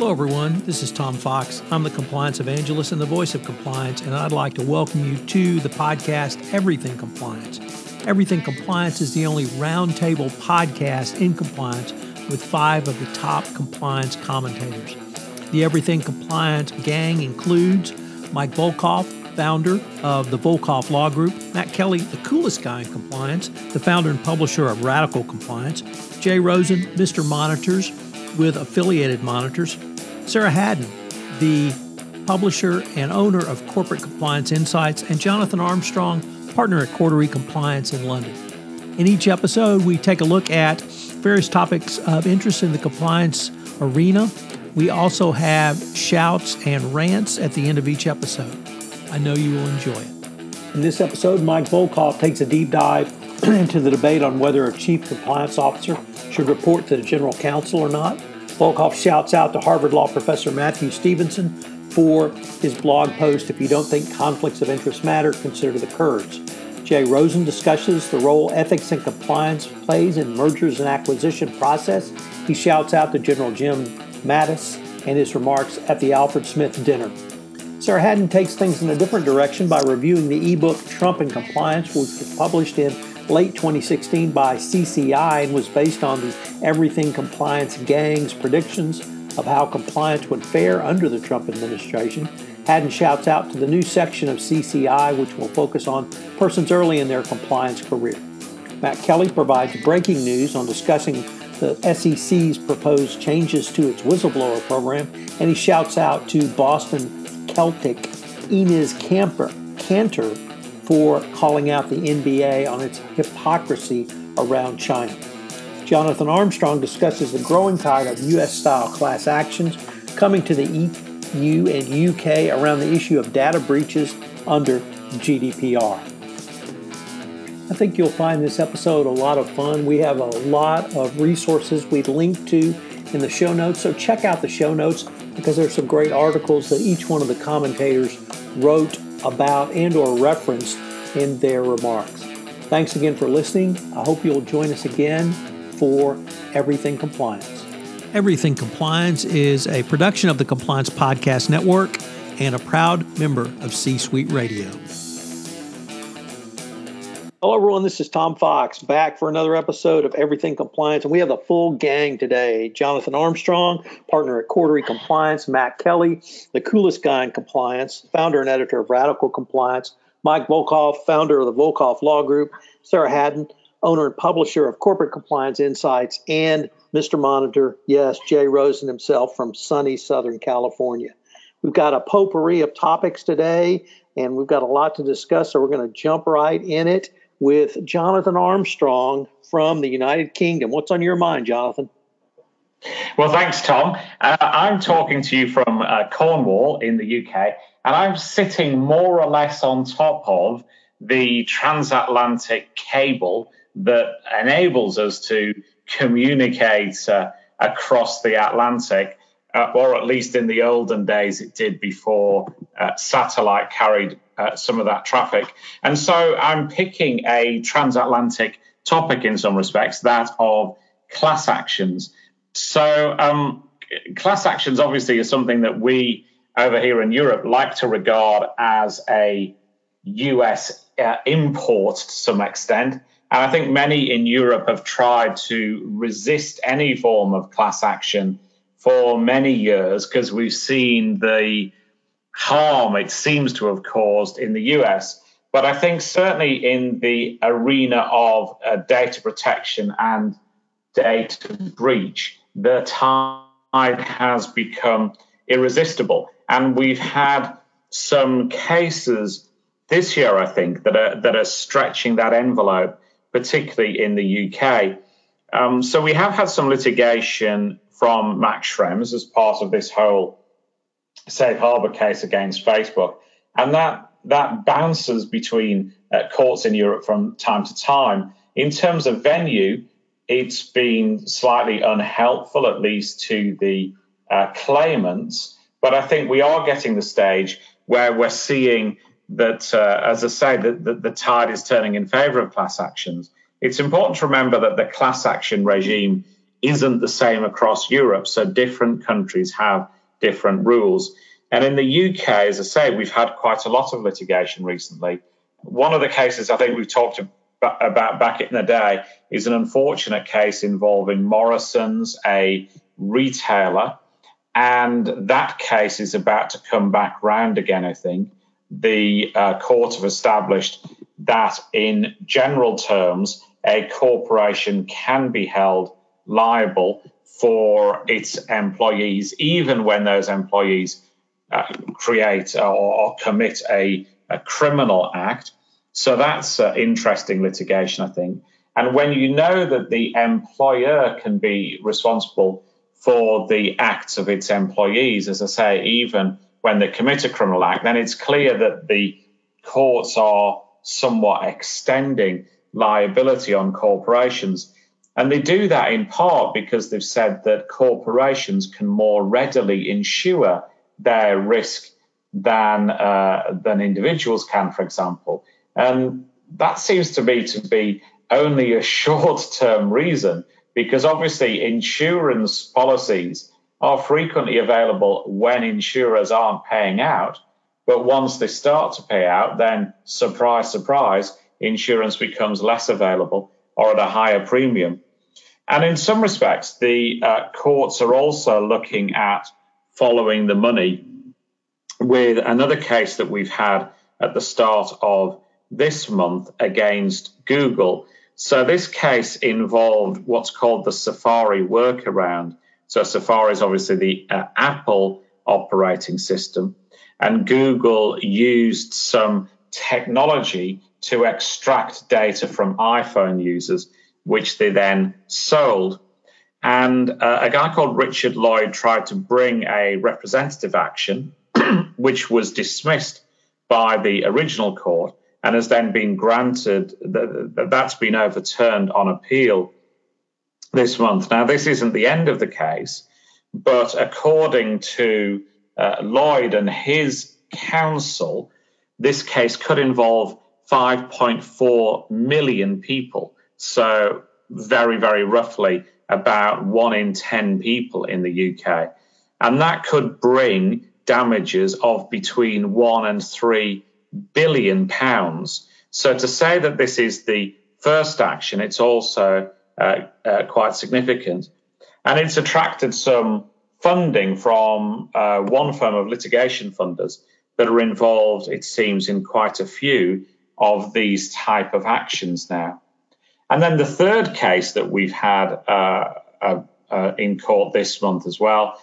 Hello, everyone. This is Tom Fox. I'm the compliance evangelist and the voice of compliance, and I'd like to welcome you to the podcast Everything Compliance. Everything Compliance is the only roundtable podcast in compliance with five of the top compliance commentators. The Everything Compliance gang includes Mike Volkov, founder of the Volkov Law Group, Matt Kelly, the coolest guy in compliance, the founder and publisher of Radical Compliance, Jay Rosen, Mr. Monitors with affiliated monitors, Sarah Hadden, the publisher and owner of Corporate Compliance Insights, and Jonathan Armstrong, partner at Cordery Compliance in London. In each episode, we take a look at various topics of interest in the compliance arena we also have shouts and rants at the end of each episode. I know you will enjoy it. In this episode, Mike Volkov takes a deep dive into the debate on whether a chief compliance officer should report to the general counsel or not. Volkov shouts out to Harvard Law professor Matthew Stephenson for his blog post If you don't think conflicts of interest matter, consider the Kurds. Jay Rosen discusses the role ethics and compliance plays in mergers and acquisition process. He shouts out to General Jim Mattis and his remarks at the Alfred Smith dinner. Sarah Hadden takes things in a different direction by reviewing the ebook Trump and Compliance, which was published in late 2016 by CCI and was based on the Everything Compliance Gang's predictions of how compliance would fare under the Trump administration. Hadden shouts out to the new section of CCI, which will focus on persons early in their compliance career. Matt Kelly provides breaking news on discussing the SEC's proposed changes to its whistleblower program, and he shouts out to Boston Celtic Enes Camper, Kanter for calling out the NBA on its hypocrisy around China. Jonathan Armstrong discusses the growing tide of U.S. style class actions coming to the EU and UK around the issue of data breaches under GDPR. I think you'll find this episode a lot of fun. We have a lot of resources we link to in the show notes, so check out the show notes because there's some great articles that each one of the commentators wrote about and or referenced in their remarks. Thanks again for listening. I hope you'll join us again for Everything Compliance. Everything Compliance is a production of the Compliance Podcast Network and a proud member of C Suite Radio. Hello, everyone. This is Tom Fox back for another episode of Everything Compliance. And we have the full gang today Jonathan Armstrong, partner at Cordery Compliance, Matt Kelly, the coolest guy in compliance, founder and editor of Radical Compliance, Mike Volkov, founder of the Volkov Law Group, Sarah Hadden, owner and publisher of Corporate Compliance Insights, and Mr. Monitor, yes, Jay Rosen himself from sunny Southern California. We've got a potpourri of topics today, and we've got a lot to discuss, so we're going to jump right in it with Jonathan Armstrong from the United Kingdom. What's on your mind, Jonathan? Well, thanks, Tom. Uh, I'm talking to you from uh, Cornwall in the UK, and I'm sitting more or less on top of the transatlantic cable that enables us to communicate uh, across the Atlantic, uh, or at least in the olden days it did before uh, satellite carried uh, some of that traffic. And so I'm picking a transatlantic topic in some respects, that of class actions. So, um, class actions obviously is something that we over here in Europe like to regard as a US uh, import to some extent. And I think many in Europe have tried to resist any form of class action for many years because we've seen the harm it seems to have caused in the US. But I think certainly in the arena of uh, data protection and data breach, the tide has become irresistible. And we've had some cases this year, I think, that are, that are stretching that envelope, particularly in the UK. Um, so we have had some litigation from Max Schrems as part of this whole safe harbor case against Facebook, and that that bounces between uh, courts in Europe from time to time. In terms of venue, it's been slightly unhelpful, at least to the uh, claimants. But I think we are getting the stage where we're seeing that, uh, as I say, that the, the tide is turning in favor of class actions. It's important to remember that the class action regime isn't the same across Europe. So different countries have different rules. And in the UK, as I say, we've had quite a lot of litigation recently. One of the cases I think we've talked about back in the day is an unfortunate case involving Morrisons, a retailer. And that case is about to come back round again, I think. The uh, court have established that, in general terms, a corporation can be held liable for its employees, even when those employees uh, create or, or commit a, a, criminal act. So that's uh, interesting litigation, I think. And when you know that the employer can be responsible for the acts of its employees, as I say, even when they commit a criminal act, then it's clear that the courts are somewhat extending liability on corporations. And they do that in part because they've said that corporations can more readily insure their risk than uh, than individuals can, for example. And that seems to me to be only a short-term reason because obviously insurance policies are frequently available when insurers aren't paying out. But once they start to pay out, then surprise, surprise, insurance becomes less available or at a higher premium. And in some respects, the uh, courts are also looking at following the money with another case that we've had at the start of this month against Google. So, this case involved what's called the Safari workaround. So, Safari is obviously the uh, Apple operating system, and Google used some technology to extract data from iPhone users, which they then sold. And uh, a guy called Richard Lloyd tried to bring a representative action, which was dismissed by the original court and has then been granted, that, that's been overturned on appeal this month. Now, this isn't the end of the case, but according to uh, Lloyd and his counsel, this case could involve 5.4 million people. So, very, very roughly, about one in 10 people in the UK. And that could bring damages of between one and three billion pounds. So, to say that this is the first action, it's also uh, uh, quite significant. And it's attracted some funding from uh, one firm of litigation funders that are involved, it seems, in quite a few of these type of actions now. And then the third case that we've had uh, uh, uh, in court this month as well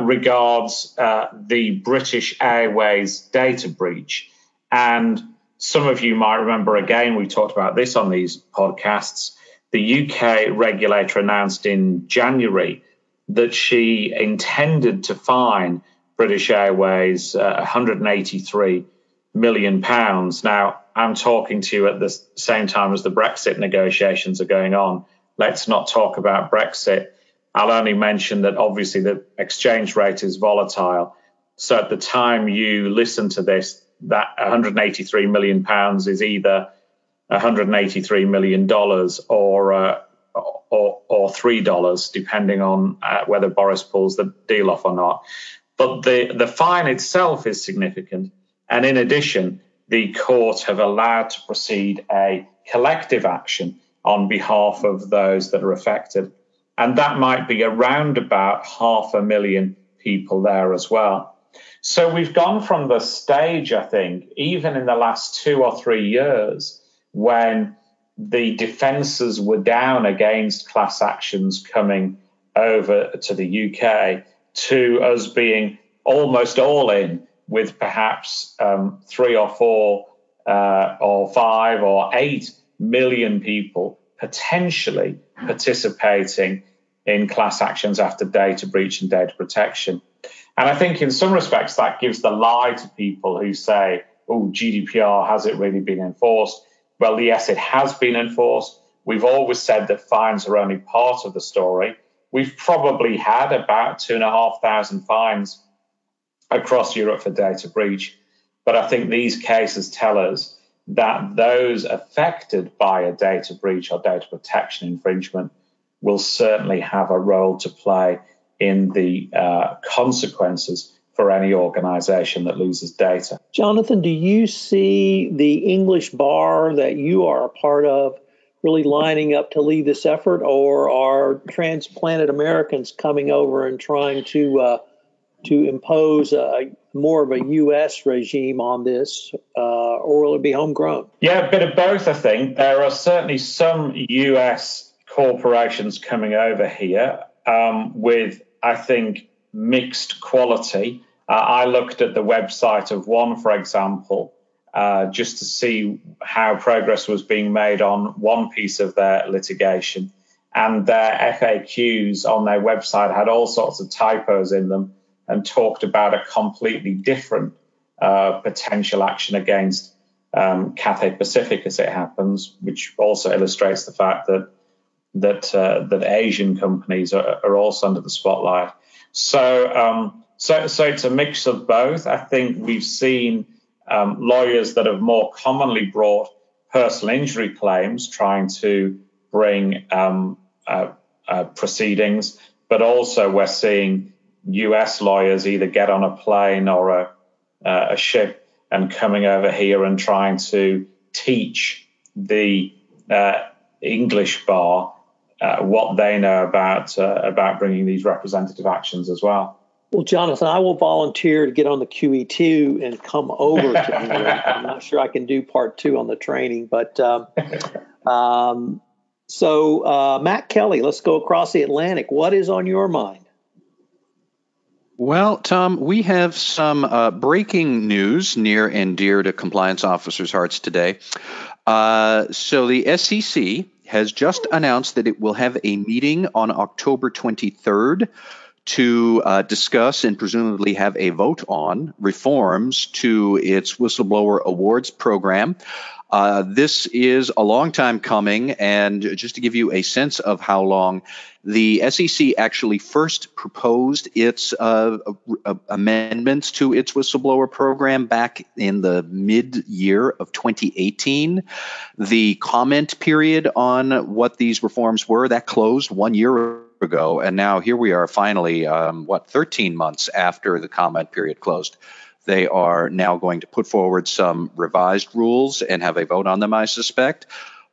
regards the British Airways data breach. And some of you might remember again, we talked about this on these podcasts. The UK regulator announced in January that she intended to fine British Airways uh, 183 million pounds. Now, I'm talking to you at the same time as the Brexit negotiations are going on. Let's not talk about Brexit. I'll only mention that obviously the exchange rate is volatile. So at the time you listen to this, that 183 million pounds is either 183 million dollars or uh, or, or three dollars, depending on uh, whether Boris pulls the deal off or not. But the the fine itself is significant, and in addition, the court have allowed to proceed a collective action on behalf of those that are affected. And that might be around about half a million people there as well. So we've gone from the stage, I think, even in the last two or three years, when the defences were down against class actions coming over to the UK, to us being almost all in with perhaps um, three or four uh, or five or eight million people potentially participating in class actions after data breach and data protection. And I think in some respects that gives the lie to people who say, oh, GDPR, has it really been enforced? Well, yes, it has been enforced. We've always said that fines are only part of the story. We've probably had about two and a half thousand fines across Europe for data breach. But I think these cases tell us that those affected by a data breach or data protection infringement will certainly have a role to play in the uh, consequences for any organization that loses data. Jonathan, do you see the English bar that you are a part of really lining up to lead this effort, or are transplanted Americans coming over and trying to uh, to impose a, more of a U.S. regime on this, uh, or will it be homegrown? Yeah, a bit of both. I think there are certainly some U.S. corporations coming over here um, with, I think, mixed quality. Uh, I looked at the website of one, for example, uh, just to see how progress was being made on one piece of their litigation. And their FAQs on their website had all sorts of typos in them and talked about a completely different uh, potential action against um, Cathay Pacific as it happens, which also illustrates the fact that that uh, that Asian companies are, are, also under the spotlight. So um, so, so it's a mix of both. I think we've seen um, lawyers that have more commonly brought personal injury claims trying to bring um, uh, uh, proceedings, but also we're seeing US lawyers either get on a plane or a, uh, a ship and coming over here and trying to teach the uh, English bar uh, what they know about uh, about bringing these representative actions as well. Well, Jonathan, I will volunteer to get on the QE2 and come over to England. I'm not sure I can do part two on the training, but um, um, so uh, Matt Kelly, let's go across the Atlantic. What is on your mind? Well, Tom, we have some uh, breaking news near and dear to compliance officers' hearts today. Uh, so the SEC has just announced that it will have a meeting on October 23rd to uh, discuss and presumably have a vote on reforms to its whistleblower awards program. Uh, this is a long time coming, and just to give you a sense of how long, the SEC actually first proposed its uh, amendments to its whistleblower program back in the mid year of 2018. The comment period on what these reforms were that closed one year ago, and now here we are finally, um, what, 13 months after the comment period closed. They are now going to put forward some revised rules and have a vote on them, I suspect.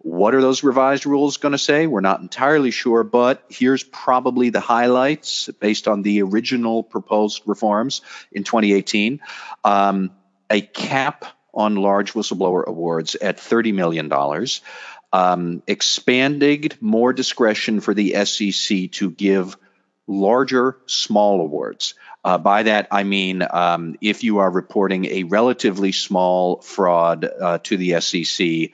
What are those revised rules going to say? We're not entirely sure, but here's probably the highlights based on the original proposed reforms in 2018. Um, a cap on large whistleblower awards at $30 million um, expanded more discretion for the SEC to give larger small awards. Uh, by that, I mean um, if you are reporting a relatively small fraud uh, to the SEC,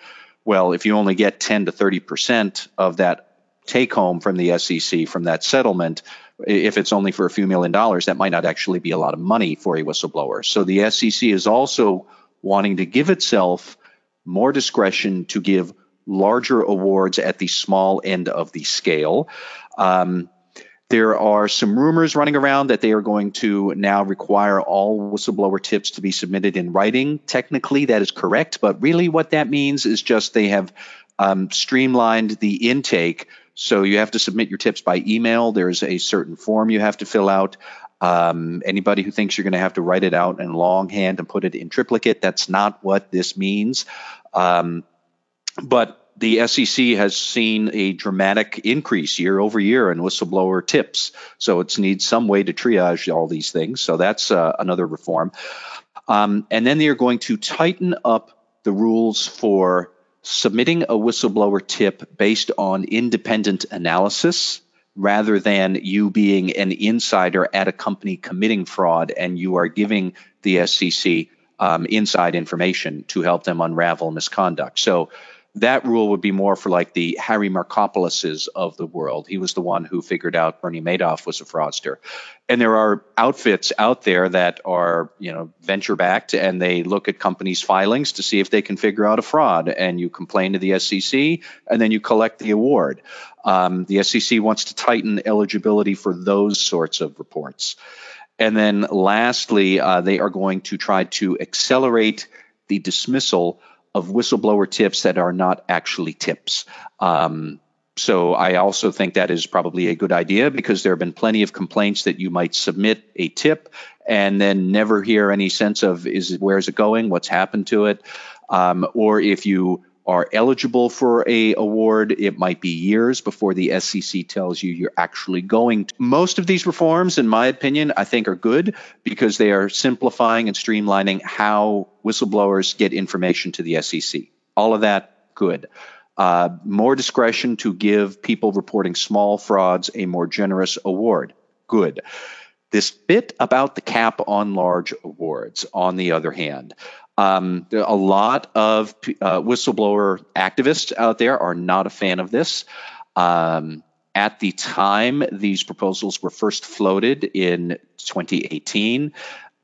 well, if you only get 10 to 30 percent of that take home from the SEC from that settlement, if it's only for a few million dollars, that might not actually be a lot of money for a whistleblower. So the SEC is also wanting to give itself more discretion to give larger awards at the small end of the scale. Um, there are some rumors running around that they are going to now require all whistleblower tips to be submitted in writing. Technically, that is correct, but really what that means is just they have um, streamlined the intake. So you have to submit your tips by email. There's a certain form you have to fill out. Um, anybody who thinks you're going to have to write it out in longhand and put it in triplicate, that's not what this means. Um, but the SEC has seen a dramatic increase year over year in whistleblower tips. So it needs some way to triage all these things. So that's uh, another reform. Um, and then they are going to tighten up the rules for submitting a whistleblower tip based on independent analysis rather than you being an insider at a company committing fraud and you are giving the SEC um, inside information to help them unravel misconduct. So that rule would be more for like the Harry Markopouloses of the world. He was the one who figured out Bernie Madoff was a fraudster. And there are outfits out there that are, you know, venture backed and they look at companies' filings to see if they can figure out a fraud. And you complain to the SEC and then you collect the award. Um, the SEC wants to tighten eligibility for those sorts of reports. And then lastly, uh, they are going to try to accelerate the dismissal of whistleblower tips that are not actually tips. Um, so I also think that is probably a good idea because there have been plenty of complaints that you might submit a tip and then never hear any sense of is where is it going, what's happened to it, um, or if you are eligible for a award, it might be years before the SEC tells you you're actually going. To. Most of these reforms, in my opinion, I think are good because they are simplifying and streamlining how whistleblowers get information to the SEC. All of that, good. Uh, more discretion to give people reporting small frauds a more generous award. Good. This bit about the cap on large awards, on the other hand, um, a lot of uh, whistleblower activists out there are not a fan of this. Um, at the time these proposals were first floated in 2018,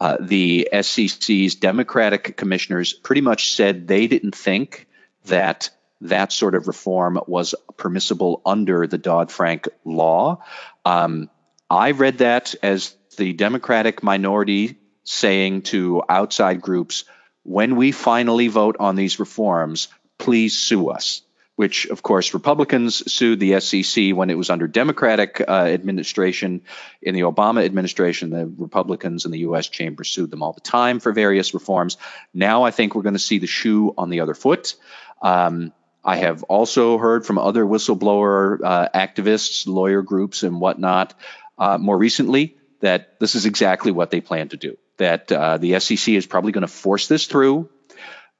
uh, the SEC's Democratic commissioners pretty much said they didn't think that that sort of reform was permissible under the Dodd Frank law. Um, I read that as the Democratic minority saying to outside groups, when we finally vote on these reforms, please sue us. Which, of course, Republicans sued the SEC when it was under Democratic uh, administration. In the Obama administration, the Republicans in the U.S. chamber sued them all the time for various reforms. Now I think we're going to see the shoe on the other foot. Um, I have also heard from other whistleblower uh, activists, lawyer groups, and whatnot uh, more recently that this is exactly what they plan to do that uh, the SEC is probably going to force this through.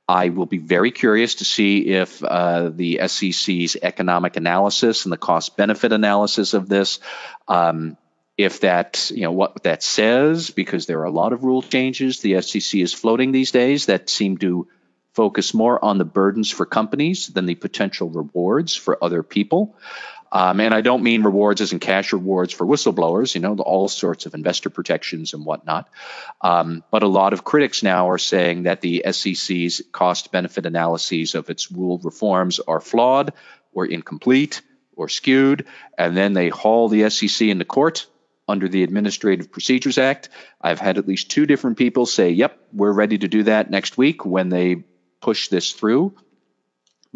I will be very curious to see if uh, the SEC's economic analysis and the cost benefit analysis of this, um, if that, you know, what that says, because there are a lot of rule changes the SEC is floating these days that seem to focus more on the burdens for companies than the potential rewards for other people. Um, and I don't mean rewards as in cash rewards for whistleblowers, you know, all sorts of investor protections and whatnot. Um, but a lot of critics now are saying that the SEC's cost benefit analyses of its rule reforms are flawed or incomplete or skewed. And then they haul the SEC into court under the Administrative Procedures Act. I've had at least two different people say, yep, we're ready to do that next week when they push this through.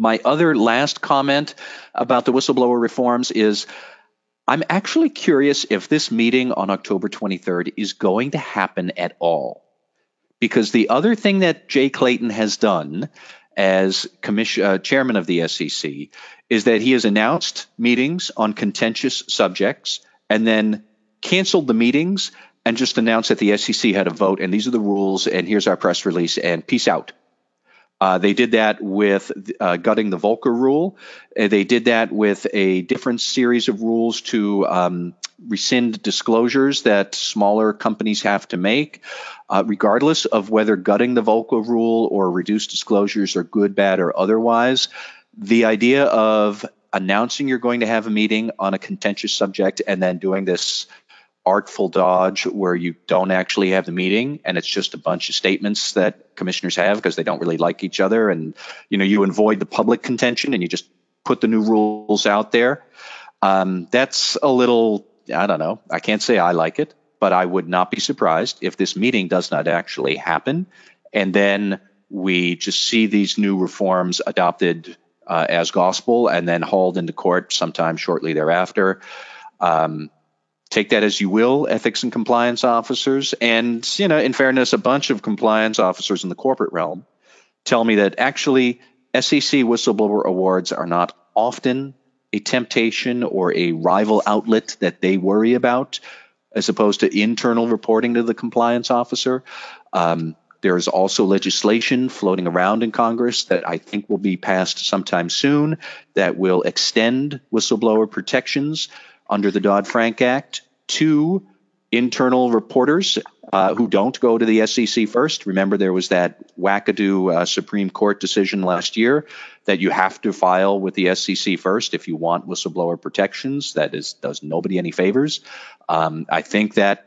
My other last comment about the whistleblower reforms is I'm actually curious if this meeting on October 23rd is going to happen at all. Because the other thing that Jay Clayton has done as commission, uh, chairman of the SEC is that he has announced meetings on contentious subjects and then canceled the meetings and just announced that the SEC had a vote and these are the rules and here's our press release and peace out. Uh, they did that with uh, gutting the Volcker rule. Uh, they did that with a different series of rules to um, rescind disclosures that smaller companies have to make, uh, regardless of whether gutting the Volcker rule or reduced disclosures are good, bad, or otherwise. The idea of announcing you're going to have a meeting on a contentious subject and then doing this artful dodge where you don't actually have the meeting and it's just a bunch of statements that commissioners have because they don't really like each other and you know you avoid the public contention and you just put the new rules out there. Um, that's a little i don't know i can't say i like it but i would not be surprised if this meeting does not actually happen and then we just see these new reforms adopted uh, as gospel and then hauled into court sometime shortly thereafter. Um, take that as you will, ethics and compliance officers. And, you know, in fairness, a bunch of compliance officers in the corporate realm tell me that actually SEC whistleblower awards are not often a temptation or a rival outlet that they worry about, as opposed to internal reporting to the compliance officer. Um, there is also legislation floating around in Congress that I think will be passed sometime soon that will extend whistleblower protections under the Dodd Frank Act to internal reporters uh, who don't go to the SEC first. Remember, there was that wackadoo uh, Supreme Court decision last year that you have to file with the SEC first if you want whistleblower protections. That is does nobody any favors. Um, I think that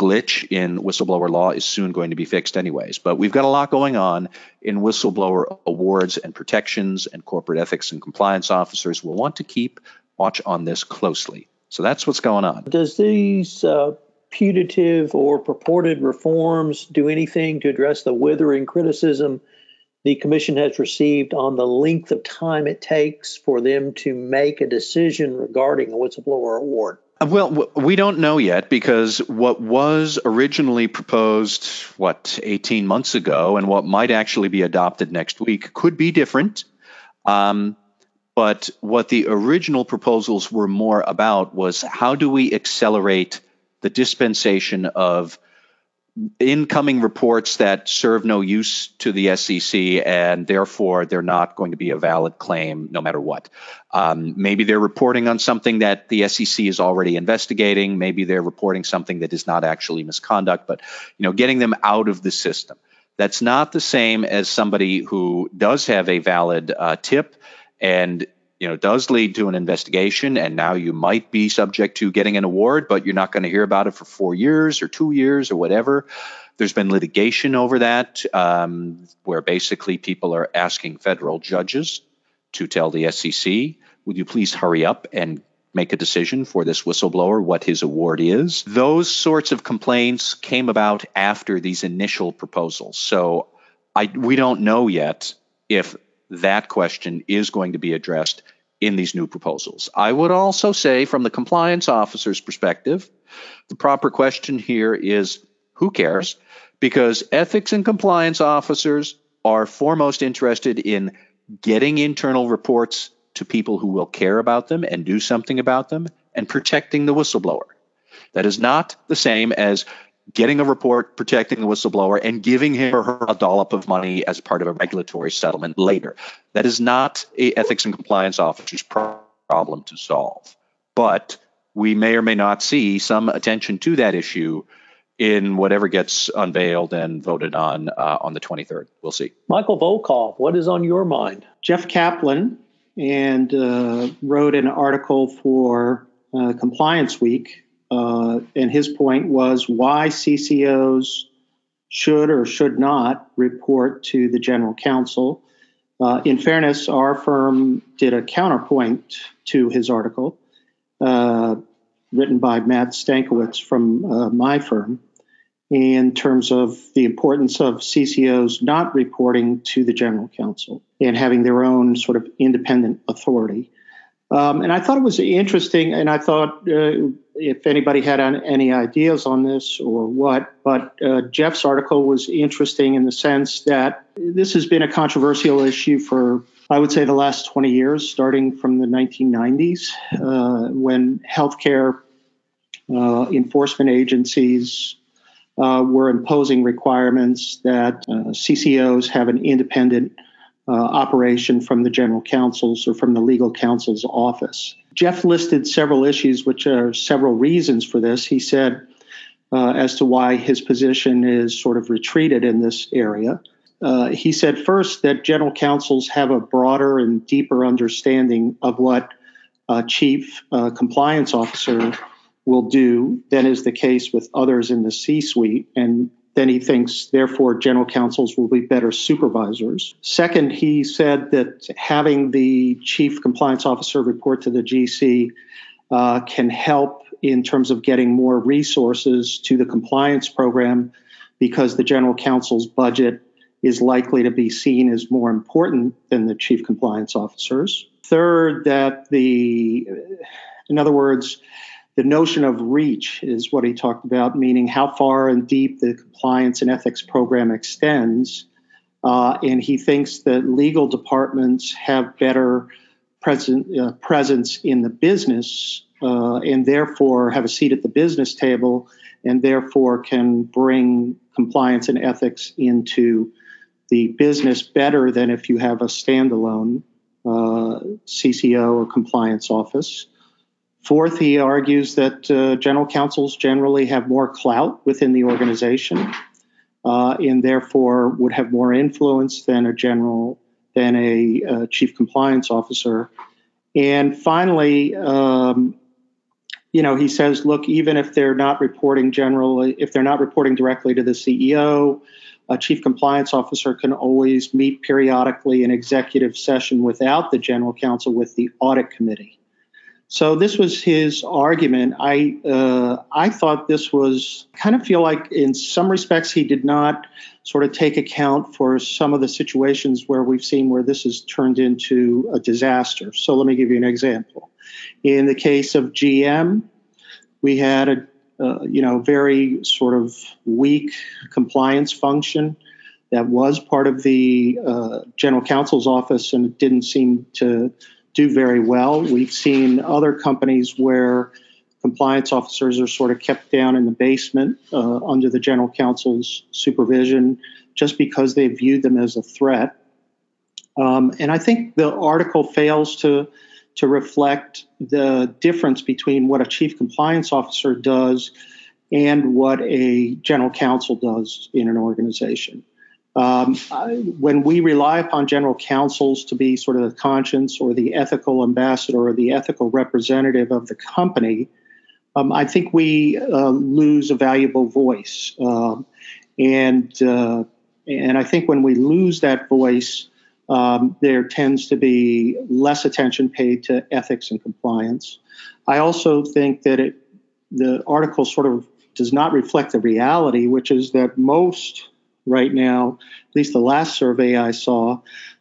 glitch in whistleblower law is soon going to be fixed anyways. But we've got a lot going on in whistleblower awards and protections, and corporate ethics and compliance officers will want to keep watch on this closely. So that's what's going on. Does these uh, putative or purported reforms do anything to address the withering criticism the commission has received on the length of time it takes for them to make a decision regarding a whistleblower award? Well, we don't know yet because what was originally proposed, what, 18 months ago, and what might actually be adopted next week could be different. Um, but what the original proposals were more about was how do we accelerate the dispensation of incoming reports that serve no use to the SEC, and therefore they're not going to be a valid claim no matter what. Um, maybe they're reporting on something that the SEC is already investigating. Maybe they're reporting something that is not actually misconduct, but you know, getting them out of the system. That's not the same as somebody who does have a valid uh, tip and you know does lead to an investigation and now you might be subject to getting an award but you're not going to hear about it for four years or two years or whatever. There's been litigation over that um, where basically people are asking federal judges to tell the sec would you please hurry up and make a decision for this whistleblower what his award is? Those sorts of complaints came about after these initial proposals. So I, we don't know yet if that question is going to be addressed in these new proposals. I would also say, from the compliance officer's perspective, the proper question here is who cares? Because ethics and compliance officers are foremost interested in getting internal reports to people who will care about them and do something about them and protecting the whistleblower. That is not the same as getting a report protecting the whistleblower and giving him or her a dollop of money as part of a regulatory settlement later. That is not a ethics and compliance officer's problem to solve. But we may or may not see some attention to that issue in whatever gets unveiled and voted on uh, on the 23rd. We'll see. Michael Volkov, what is on your mind? Jeff Kaplan and uh, wrote an article for uh, Compliance Week uh, and his point was why CCOs should or should not report to the general counsel. Uh, in fairness, our firm did a counterpoint to his article, uh, written by Matt Stankiewicz from uh, my firm, in terms of the importance of CCOs not reporting to the general counsel and having their own sort of independent authority. Um, and I thought it was interesting, and I thought uh, if anybody had any ideas on this or what, but uh, Jeff's article was interesting in the sense that this has been a controversial issue for, I would say, the last 20 years, starting from the 1990s, uh, when healthcare uh, enforcement agencies uh, were imposing requirements that uh, CCOs have an independent uh, operation from the general counsel's or from the legal counsel's office. Jeff listed several issues, which are several reasons for this. He said, uh, as to why his position is sort of retreated in this area. Uh, he said first that general counsels have a broader and deeper understanding of what a chief uh, compliance officer will do than is the case with others in the C suite. And then he thinks, therefore, general counsels will be better supervisors. Second, he said that having the chief compliance officer report to the GC uh, can help in terms of getting more resources to the compliance program because the general counsel's budget is likely to be seen as more important than the chief compliance officers. Third, that the, in other words, the notion of reach is what he talked about, meaning how far and deep the compliance and ethics program extends. Uh, and he thinks that legal departments have better uh, presence in the business uh, and therefore have a seat at the business table and therefore can bring compliance and ethics into the business better than if you have a standalone uh, CCO or compliance office. Fourth, he argues that uh, general counsels generally have more clout within the organization uh, and therefore would have more influence than a general, than a uh, chief compliance officer. And finally, um, you know, he says, look, even if they're not reporting generally, if they're not reporting directly to the CEO, a chief compliance officer can always meet periodically in executive session without the general counsel with the audit committee. So this was his argument. I uh, I thought this was kind of feel like in some respects he did not sort of take account for some of the situations where we've seen where this has turned into a disaster. So let me give you an example. In the case of GM, we had a uh, you know very sort of weak compliance function that was part of the uh, general counsel's office and it didn't seem to do very well. We've seen other companies where compliance officers are sort of kept down in the basement uh, under the general counsel's supervision just because they viewed them as a threat. Um, and I think the article fails to to reflect the difference between what a chief compliance officer does and what a general counsel does in an organization. Um, I, when we rely upon general counsels to be sort of the conscience or the ethical ambassador or the ethical representative of the company, um, I think we uh, lose a valuable voice. Um, and uh, and I think when we lose that voice, um, there tends to be less attention paid to ethics and compliance. I also think that it, the article sort of does not reflect the reality, which is that most right now, at least the last survey I saw,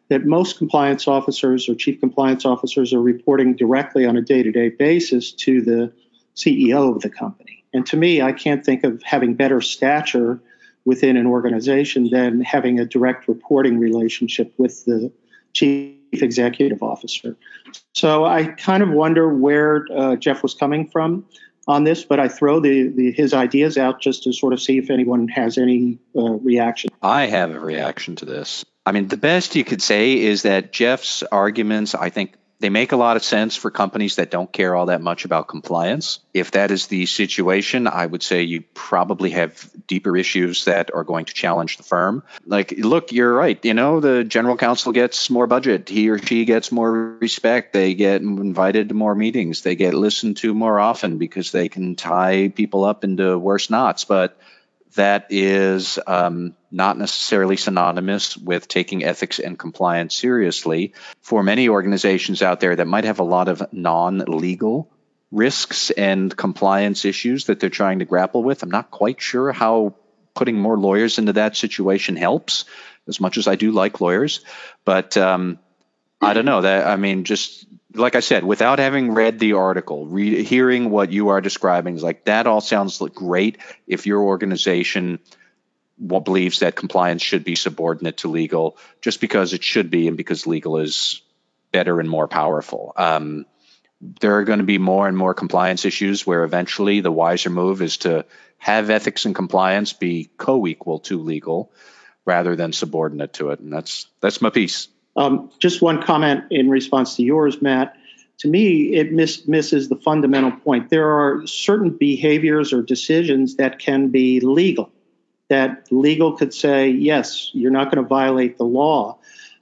that most compliance officers or chief compliance officers are reporting directly on a day to day basis to the CEO of the company. And to me, I can't think of having better stature within an organization than having a direct reporting relationship with the chief executive officer. So I kind of wonder where uh, Jeff was coming from on this, but I throw the, the, his ideas out just to sort of see if anyone has any uh, reaction. I have a reaction to this. I mean, the best you could say is that Jeff's arguments, I think, they make a lot of sense for companies that don't care all that much about compliance. If that is the situation, I would say you probably have deeper issues that are going to challenge the firm. Like, look, you're right. You know, the general counsel gets more budget. He or she gets more respect. They get invited to more meetings. They get listened to more often because they can tie people up into worse knots. But that is um, not necessarily synonymous with taking ethics and compliance seriously. For many organizations out there that might have a lot of non legal risks and compliance issues that they're trying to grapple with, I'm not quite sure how putting more lawyers into that situation helps, as much as I do like lawyers. But um, I don't know that. I mean, just like I said, without having read the article, re- hearing what you are describing is like that all sounds great if your organization believes that compliance should be subordinate to legal, just because it should be and because legal is better and more powerful. Um, there are going to be more and more compliance issues where eventually the wiser move is to have ethics and compliance be co-equal to legal rather than subordinate to it, and that's that's my piece. Um, just one comment in response to yours, Matt. To me, it miss, misses the fundamental point. There are certain behaviors or decisions that can be legal, that legal could say, yes, you're not going to violate the law.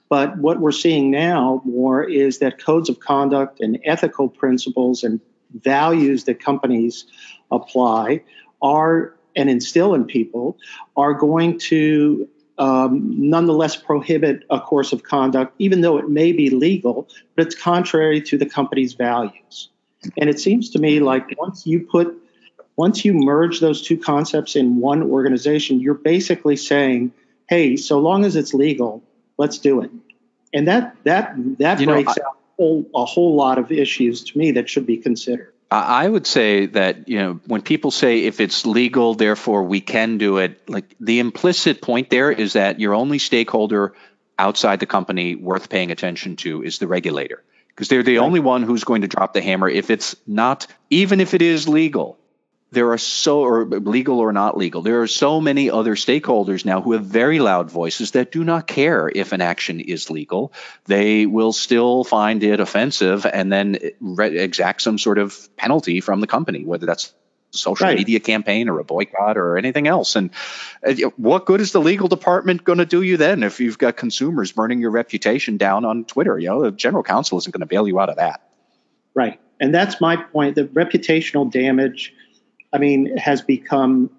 But what we're seeing now more is that codes of conduct and ethical principles and values that companies apply are and instill in people are going to um, nonetheless prohibit a course of conduct, even though it may be legal, but it's contrary to the company's values. And it seems to me like once you put, once you merge those two concepts in one organization, you're basically saying, hey, so long as it's legal, let's do it. And that that that you breaks know, I, out a whole, a whole lot of issues to me that should be considered. I would say that you know when people say if it's legal, therefore we can do it. Like the implicit point there is that your only stakeholder outside the company worth paying attention to is the regulator because they're the only one who's going to drop the hammer if it's not, even if it is legal there are so or legal or not legal there are so many other stakeholders now who have very loud voices that do not care if an action is legal. They will still find it offensive and then re- exact some sort of penalty from the company whether that's social right. media campaign or a boycott or anything else. And uh, what good is the legal department going to do you then if you've got consumers burning your reputation down on twitter? You know the general counsel isn't going to bail you out of that. Right. And that's my point the reputational damage I mean, has become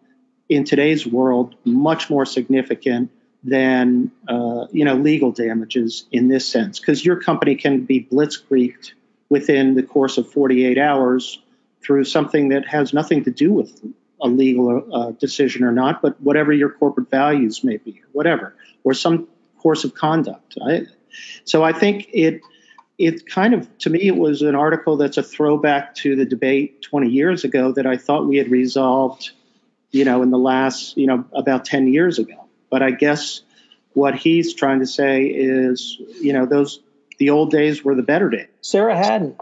in today's world much more significant than uh, you know legal damages in this sense because your company can be blitzkrieged within the course of 48 hours through something that has nothing to do with a legal uh, decision or not, but whatever your corporate values may be, whatever, or some course of conduct. I, so I think it it kind of to me it was an article that's a throwback to the debate 20 years ago that I thought we had resolved, you know, in the last you know about 10 years ago. But I guess what he's trying to say is, you know, those the old days were the better days. Sarah Hadden,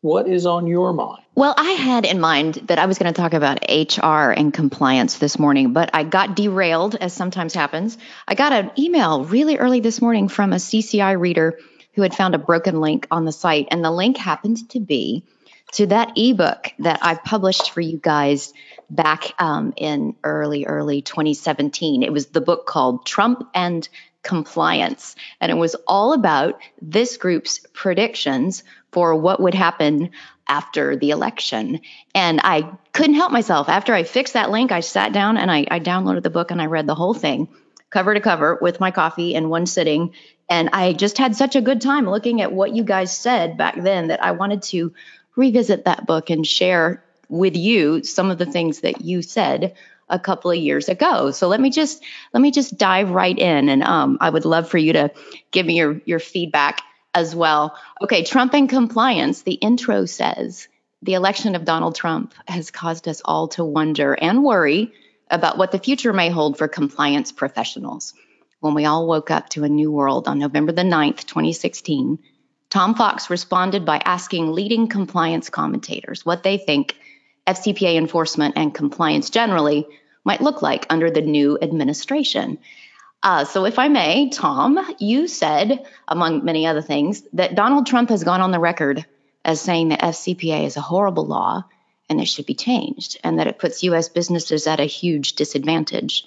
what is on your mind? Well, I had in mind that I was going to talk about HR and compliance this morning, but I got derailed, as sometimes happens. I got an email really early this morning from a CCI reader who had found a broken link on the site, and the link happened to be to that ebook that I published for you guys back um, in early, early 2017. It was the book called Trump and Compliance, and it was all about this group's predictions for what would happen after the election. And I couldn't help myself. After I fixed that link, I sat down and I, I downloaded the book and I read the whole thing, cover to cover, with my coffee in one sitting. And I just had such a good time looking at what you guys said back then that I wanted to revisit that book and share with you some of the things that you said a couple of years ago. So let me just let me just dive right in, and um, I would love for you to give me your your feedback as well. Okay, Trump and compliance. The intro says the election of Donald Trump has caused us all to wonder and worry about what the future may hold for compliance professionals. When we all woke up to a new world on November the 9th, 2016, Tom Fox responded by asking leading compliance commentators what they think FCPA enforcement and compliance generally might look like under the new administration. Uh, so, if I may, Tom, you said, among many other things, that Donald Trump has gone on the record as saying that FCPA is a horrible law and it should be changed, and that it puts U.S. businesses at a huge disadvantage.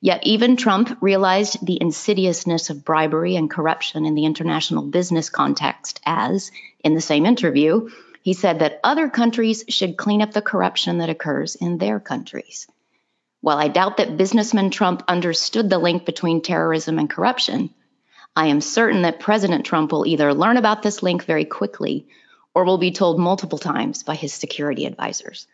Yet, even Trump realized the insidiousness of bribery and corruption in the international business context, as, in the same interview, he said that other countries should clean up the corruption that occurs in their countries. While I doubt that businessman Trump understood the link between terrorism and corruption, I am certain that President Trump will either learn about this link very quickly or will be told multiple times by his security advisors.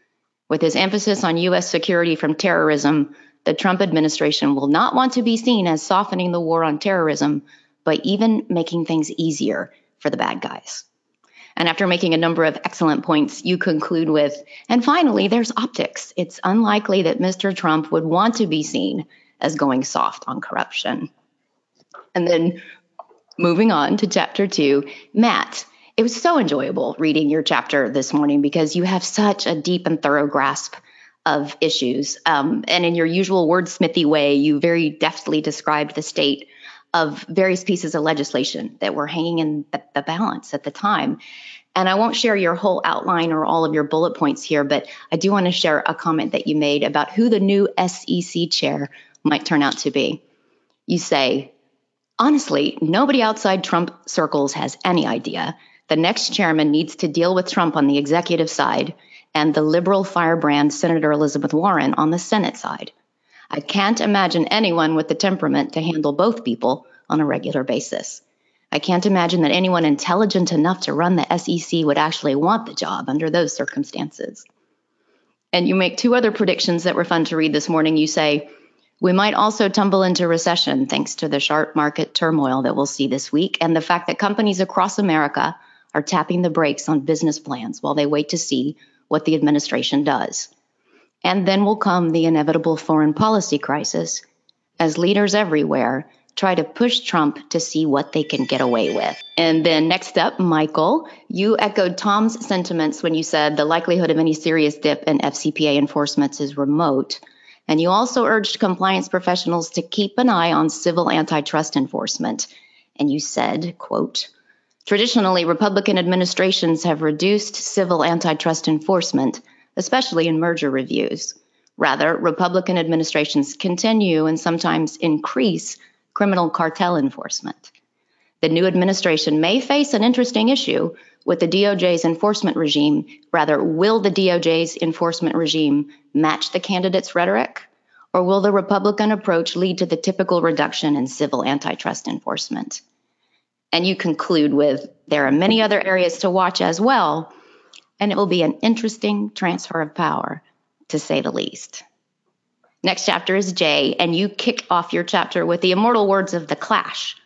With his emphasis on U.S. security from terrorism, the Trump administration will not want to be seen as softening the war on terrorism, but even making things easier for the bad guys. And after making a number of excellent points, you conclude with, and finally, there's optics. It's unlikely that Mr. Trump would want to be seen as going soft on corruption. And then moving on to chapter two, Matt, it was so enjoyable reading your chapter this morning because you have such a deep and thorough grasp of issues. Um, and in your usual wordsmithy way, you very deftly described the state of various pieces of legislation that were hanging in the, the, balance at the time. And I won't share your whole outline or all of your bullet points here, but I do want to share a comment that you made about who the new SEC chair might turn out to be. You say, honestly, nobody outside Trump circles has any idea. The next chairman needs to deal with Trump on the executive side and the liberal firebrand Senator Elizabeth Warren on the Senate side. I can't imagine anyone with the temperament to handle both people on a regular basis. I can't imagine that anyone intelligent enough to run the SEC would actually want the job under those circumstances. And you make two other predictions that were fun to read this morning. You say, we might also tumble into recession thanks to the sharp market turmoil that we'll see this week and the fact that companies across America are tapping the brakes on business plans while they wait to see what the administration does. And then will come the inevitable foreign policy crisis as leaders everywhere try to push Trump to see what they can get away with. And then next up, Michael, you echoed Tom's sentiments when you said the likelihood of any serious dip in FCPA enforcements is remote. And you also urged compliance professionals to keep an eye on civil antitrust enforcement. And you said, quote, traditionally Republican administrations have reduced civil antitrust enforcement especially in merger reviews. Rather, Republican administrations continue and sometimes increase criminal cartel enforcement. The new administration may face an interesting issue with the DOJ's enforcement regime. Rather, will the DOJ's enforcement regime match the candidate's rhetoric? Or will the Republican approach lead to the typical reduction in civil antitrust enforcement? And you conclude with there are many other areas to watch as well, and it will be an interesting transfer of power, to say the least. Next chapter is J, and you kick off your chapter with the immortal words of the Clash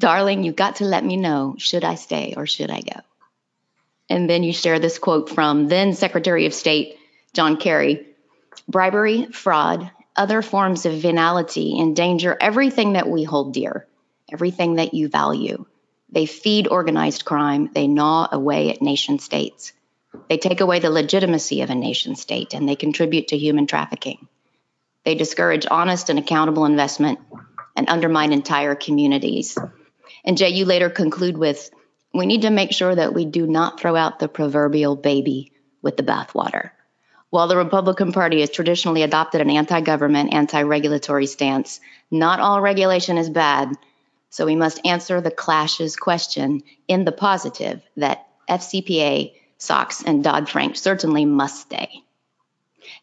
Darling, you got to let me know should I stay or should I go? And then you share this quote from then Secretary of State John Kerry Bribery, fraud, other forms of venality endanger everything that we hold dear, everything that you value. They feed organized crime, they gnaw away at nation states. They take away the legitimacy of a nation state and they contribute to human trafficking. They discourage honest and accountable investment and undermine entire communities. And Jay, you later conclude with we need to make sure that we do not throw out the proverbial baby with the bathwater. While the Republican Party has traditionally adopted an anti government, anti regulatory stance, not all regulation is bad. So we must answer the clash's question in the positive that FCPA, SOX, and Dodd Frank certainly must stay.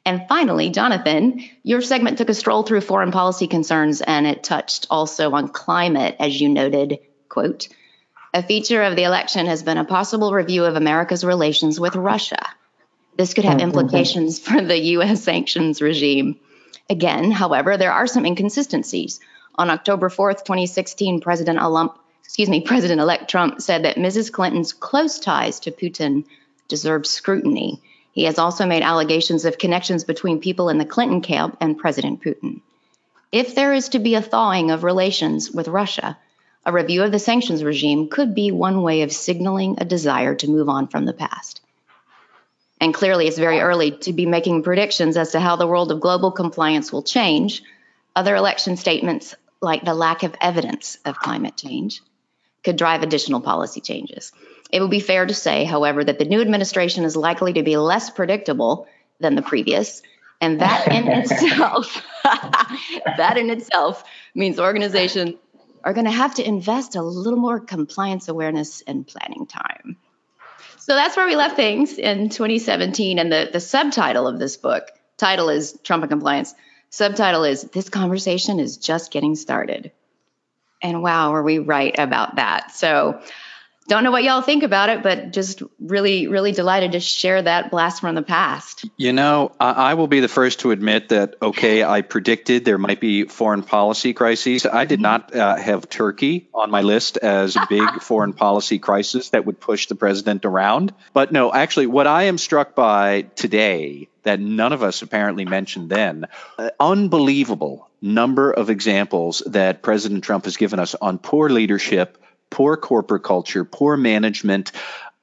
And finally, Jonathan, your segment took a stroll through foreign policy concerns and it touched also on climate, as you noted, quote, a feature of the election has been a possible review of America's relations with Russia. This could have mm-hmm. implications for the U.S. sanctions regime. Again, however, there are some inconsistencies. On October 4th, 2016, President Alump, excuse me, President-elect Trump said that Mrs. Clinton's close ties to Putin deserve scrutiny. He has also made allegations of connections between people in the Clinton camp and President Putin. If there is to be a thawing of relations with Russia, a review of the sanctions regime could be one way of signaling a desire to move on from the past. And clearly, it's very early to be making predictions as to how the world of global compliance will change. Other election statements, like the lack of evidence of climate change, could drive additional policy changes. It would be fair to say, however, that the new administration is likely to be less predictable than the previous. And that in itself, that in itself means organizations are going to have to invest a little more compliance awareness and planning time. So that's where we left things in 2017. And the, the subtitle of this book, title is Trump and Compliance. Subtitle is This Conversation is Just Getting Started. And wow, were we right about that? So don't know what y'all think about it, but just really, really delighted to share that blast from the past. You know, I, will be the first to admit that, okay, I predicted there might be foreign policy crises. I did not uh, have Turkey on my list as a big foreign policy crisis that would push the president around. But no, actually, what I am struck by today that none of us apparently mentioned then, uh, unbelievable number of examples that President Trump has given us on poor leadership poor corporate culture, poor management.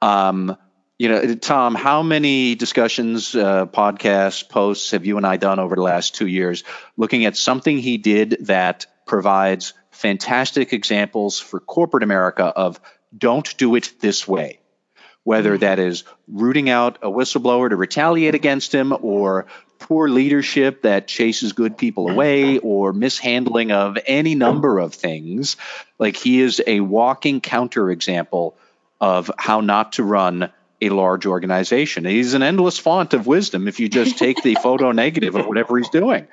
Um, you know, Tom, how many discussions, uh, podcasts, posts have you and I done over the last two years looking at something he did that provides fantastic examples for corporate America of don't do it this way? Whether mm-hmm. that is rooting out a whistleblower to retaliate against him or poor leadership that chases good people away or mishandling of any number of things. Like he is a walking counterexample of how not to run a large organization. He's an endless font of wisdom if you just take the photo negative of whatever he's doing.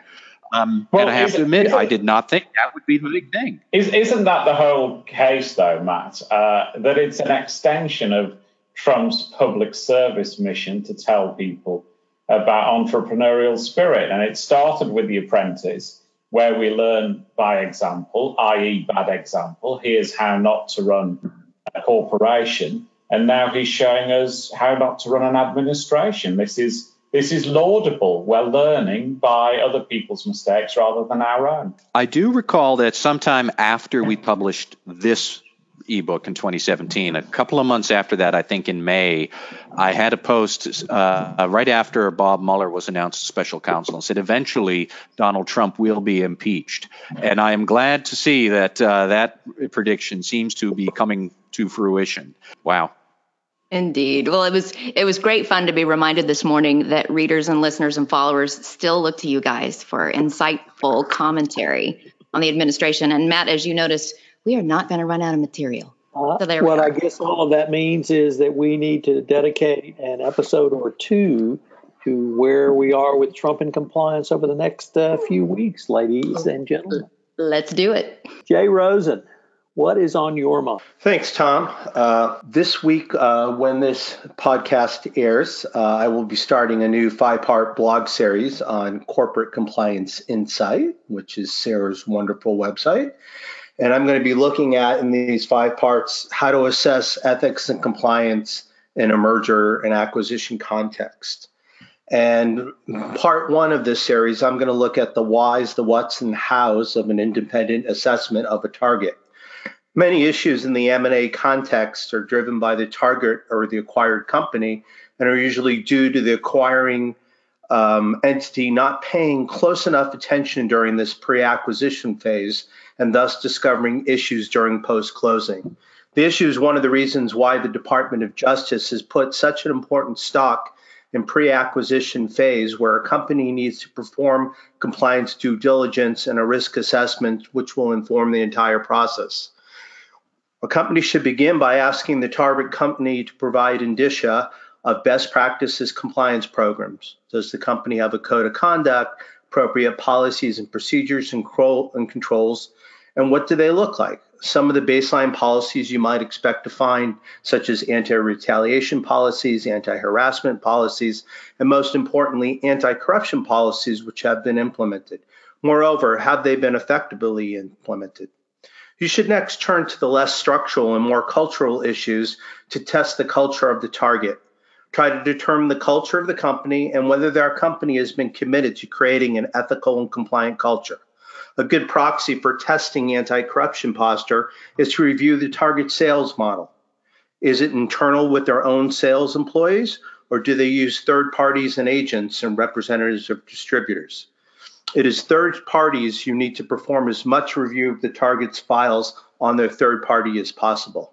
Um, well, and I have to admit, I did not think that would be the big thing. Is, not that the whole case, though, Matt? Uh, that it's an extension of Trump's public service mission to tell people about entrepreneurial spirit. And it started with The Apprentice, where we learn by example, i.e., bad example. Here's how not to run a corporation. And now he's showing us how not to run an administration. This is this is laudable. We're learning by other people's mistakes rather than our own. I do recall that sometime after we published this ebook in 2017. A couple of months after that, I think in May, I had a post uh, right after Bob Mueller was announced special counsel and said eventually Donald Trump will be impeached. And I am glad to see that uh, that prediction seems to be coming to fruition. Wow. Indeed. Well, it was it was great fun to be reminded this morning that readers and listeners and followers still look to you guys for insightful commentary on the administration. And Matt, as you noticed, we are not going to run out of material. Uh, so what I guess all of that means is that we need to dedicate an episode or two to where we are with Trump and compliance over the next uh, few weeks, ladies and gentlemen. Let's do it. Jay Rosen, what is on your mind? Thanks, Tom. Uh, this week, uh, when this podcast airs, uh, I will be starting a new five part blog series on corporate compliance insight, which is Sarah's wonderful website. And I'm going to be looking at in these five parts how to assess ethics and compliance in a merger and acquisition context. And part one of this series, I'm going to look at the whys, the whats, and hows of an independent assessment of a target. Many issues in the M&A context are driven by the target or the acquired company and are usually due to the acquiring um, entity not paying close enough attention during this pre-acquisition phase and thus discovering issues during post-closing. The issue is one of the reasons why the Department of Justice has put such an important stock in pre-acquisition phase where a company needs to perform compliance due diligence and a risk assessment which will inform the entire process. A company should begin by asking the target company to provide indicia of best practices compliance programs. Does the company have a code of conduct, appropriate policies and procedures and, controls, and what do they look like? Some of the baseline policies you might expect to find, such as anti retaliation policies, anti harassment policies, and most importantly, anti corruption policies, which have been implemented. Moreover, have they been effectively implemented? You should next turn to the less structural and more cultural issues to test the culture of the target. Try to determine the culture of the company and whether their company has been committed to creating an ethical and compliant culture. A good proxy for testing anti corruption posture is to review the target sales model. Is it internal with their own sales employees, or do they use third parties and agents and representatives of distributors? It is third parties you need to perform as much review of the target's files on their third party as possible.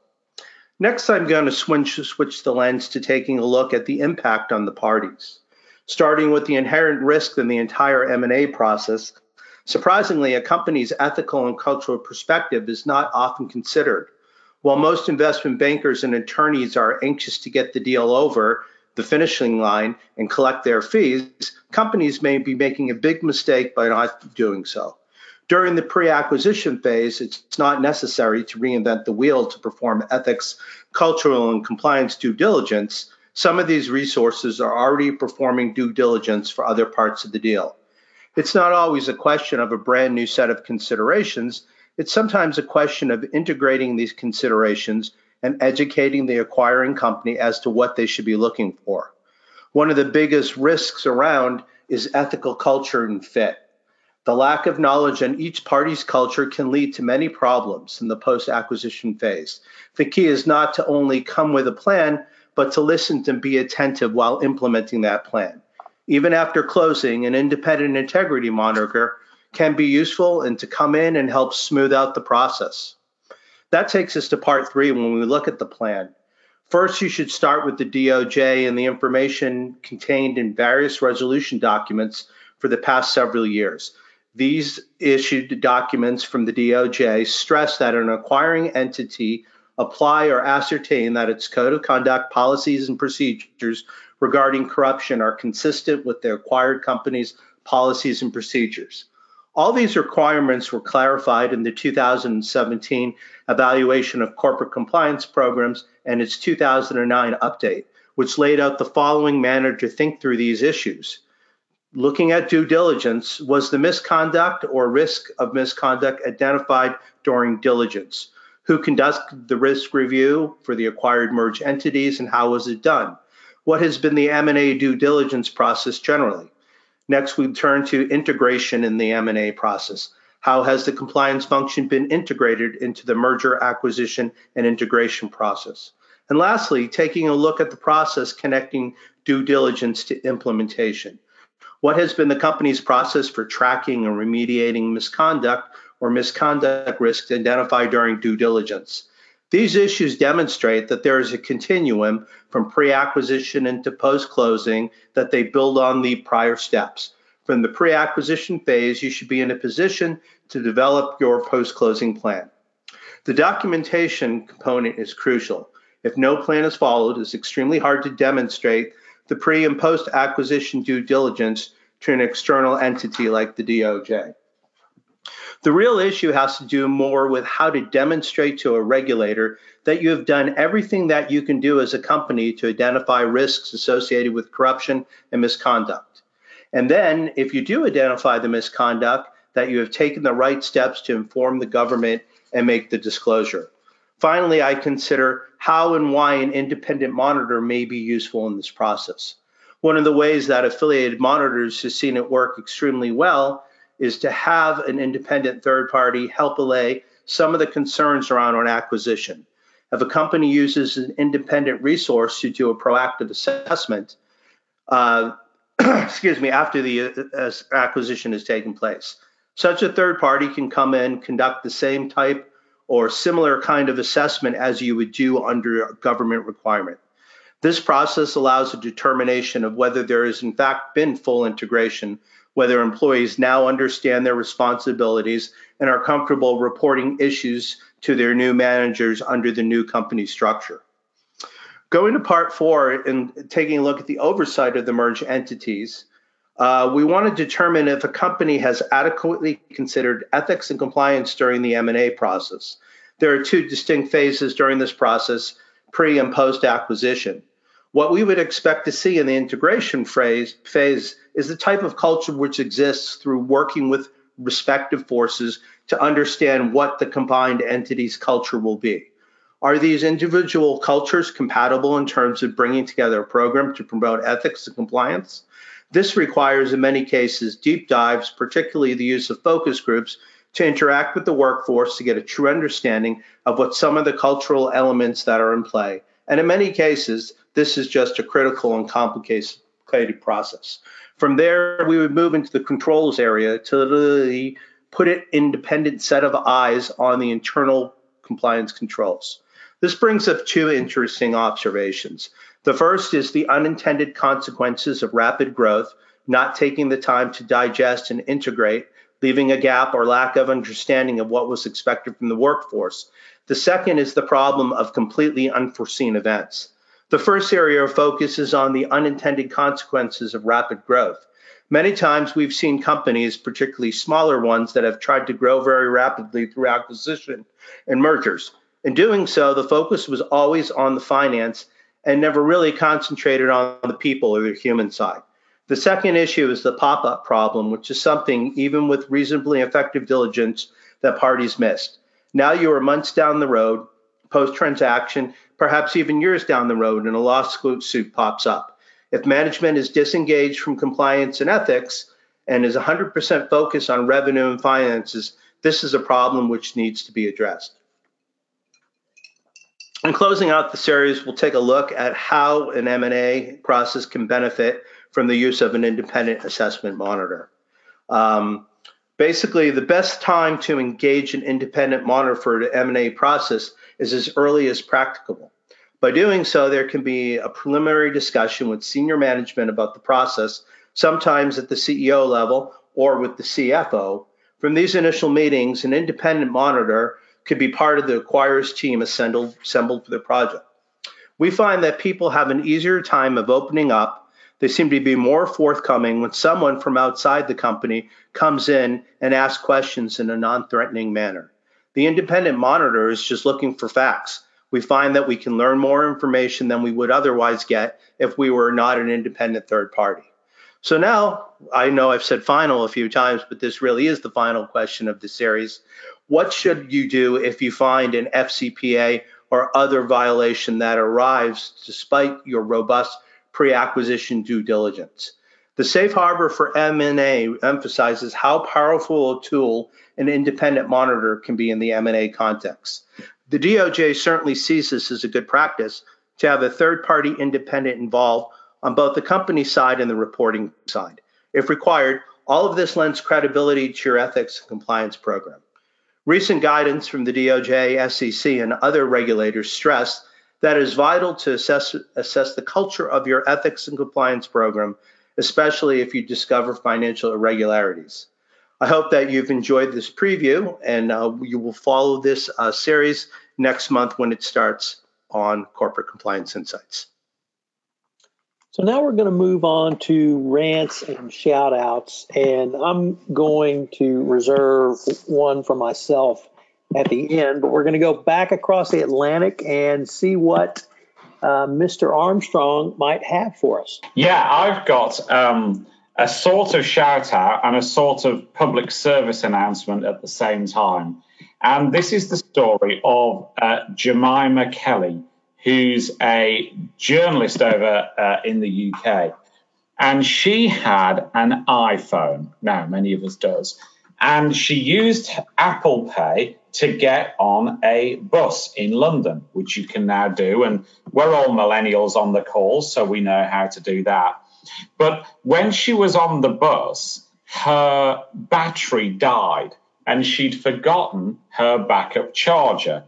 Next, I'm going to switch, switch the lens to taking a look at the impact on the parties. Starting with the inherent risk in the entire M&A process, surprisingly, a company's ethical and cultural perspective is not often considered. While most investment bankers and attorneys are anxious to get the deal over, the finishing line and collect their fees, companies may be making a big mistake by not doing so. During the pre acquisition phase, it's not necessary to reinvent the wheel to perform ethics, cultural, and compliance due diligence. Some of these resources are already performing due diligence for other parts of the deal. It's not always a question of a brand new set of considerations, it's sometimes a question of integrating these considerations and educating the acquiring company as to what they should be looking for. One of the biggest risks around is ethical culture and fit. The lack of knowledge on each party's culture can lead to many problems in the post acquisition phase. The key is not to only come with a plan, but to listen and be attentive while implementing that plan. Even after closing, an independent integrity monitor can be useful and to come in and help smooth out the process. That takes us to part three when we look at the plan. First, you should start with the DOJ and the information contained in various resolution documents for the past several years. These issued documents from the DOJ stress that an acquiring entity apply or ascertain that its code of conduct, policies, and procedures regarding corruption are consistent with the acquired company's policies and procedures. All these requirements were clarified in the 2017 Evaluation of Corporate Compliance Programs and its 2009 update, which laid out the following manner to think through these issues. Looking at due diligence, was the misconduct or risk of misconduct identified during diligence? Who conducted the risk review for the acquired merged entities and how was it done? What has been the M&A due diligence process generally? Next, we turn to integration in the M&A process. How has the compliance function been integrated into the merger, acquisition, and integration process? And lastly, taking a look at the process connecting due diligence to implementation. What has been the company's process for tracking and remediating misconduct or misconduct risks identified during due diligence? These issues demonstrate that there is a continuum from pre acquisition into post closing that they build on the prior steps. From the pre acquisition phase, you should be in a position to develop your post closing plan. The documentation component is crucial. If no plan is followed, it's extremely hard to demonstrate the pre and post acquisition due diligence to an external entity like the DOJ. The real issue has to do more with how to demonstrate to a regulator that you have done everything that you can do as a company to identify risks associated with corruption and misconduct. And then, if you do identify the misconduct, that you have taken the right steps to inform the government and make the disclosure. Finally, I consider how and why an independent monitor may be useful in this process. One of the ways that affiliated monitors has seen it work extremely well is to have an independent third party help allay some of the concerns around an acquisition. If a company uses an independent resource to do a proactive assessment, uh, excuse me, after the uh, acquisition has taken place, such a third party can come in, conduct the same type or similar kind of assessment as you would do under a government requirement. This process allows a determination of whether there has in fact been full integration whether employees now understand their responsibilities and are comfortable reporting issues to their new managers under the new company structure. Going to part four and taking a look at the oversight of the merged entities, uh, we want to determine if a company has adequately considered ethics and compliance during the M&A process. There are two distinct phases during this process, pre and post acquisition. What we would expect to see in the integration phase, phase is the type of culture which exists through working with respective forces to understand what the combined entity's culture will be. Are these individual cultures compatible in terms of bringing together a program to promote ethics and compliance? This requires, in many cases, deep dives, particularly the use of focus groups, to interact with the workforce to get a true understanding of what some of the cultural elements that are in play. And in many cases, this is just a critical and complicated process. From there, we would move into the controls area to put an independent set of eyes on the internal compliance controls. This brings up two interesting observations. The first is the unintended consequences of rapid growth, not taking the time to digest and integrate, leaving a gap or lack of understanding of what was expected from the workforce. The second is the problem of completely unforeseen events. The first area of focus is on the unintended consequences of rapid growth. Many times we've seen companies, particularly smaller ones, that have tried to grow very rapidly through acquisition and mergers. In doing so, the focus was always on the finance and never really concentrated on the people or the human side. The second issue is the pop up problem, which is something, even with reasonably effective diligence, that parties missed. Now you are months down the road, post transaction, perhaps even years down the road, and a lawsuit suit pops up. If management is disengaged from compliance and ethics and is 100% focused on revenue and finances, this is a problem which needs to be addressed. In closing out the series, we'll take a look at how an M&A process can benefit from the use of an independent assessment monitor. Um, basically, the best time to engage an independent monitor for the M&A process is as early as practicable. By doing so, there can be a preliminary discussion with senior management about the process, sometimes at the CEO level or with the CFO. From these initial meetings, an independent monitor could be part of the acquirers team assembled, assembled for the project. We find that people have an easier time of opening up. They seem to be more forthcoming when someone from outside the company comes in and asks questions in a non threatening manner. The independent monitor is just looking for facts. We find that we can learn more information than we would otherwise get if we were not an independent third party. So now I know I've said final a few times, but this really is the final question of the series. What should you do if you find an FCPA or other violation that arrives despite your robust pre-acquisition due diligence? The safe harbor for M&A emphasizes how powerful a tool an independent monitor can be in the M&A context. The DOJ certainly sees this as a good practice to have a third party independent involved on both the company side and the reporting side. If required, all of this lends credibility to your ethics and compliance program. Recent guidance from the DOJ, SEC, and other regulators stress that it is vital to assess, assess the culture of your ethics and compliance program especially if you discover financial irregularities. I hope that you've enjoyed this preview and uh, you will follow this uh, series next month when it starts on Corporate Compliance Insights. So now we're going to move on to rants and shout outs. And I'm going to reserve one for myself at the end, but we're going to go back across the Atlantic and see what uh, Mr. Armstrong might have for us. Yeah, I've got um, a sort of shout out and a sort of public service announcement at the same time. And this is the story of uh, Jemima Kelly who's a journalist over uh, in the UK. And she had an iPhone. Now, many of us does. And she used Apple Pay to get on a bus in London, which you can now do. And we're all millennials on the call, so we know how to do that. But when she was on the bus, her battery died and she'd forgotten her backup charger.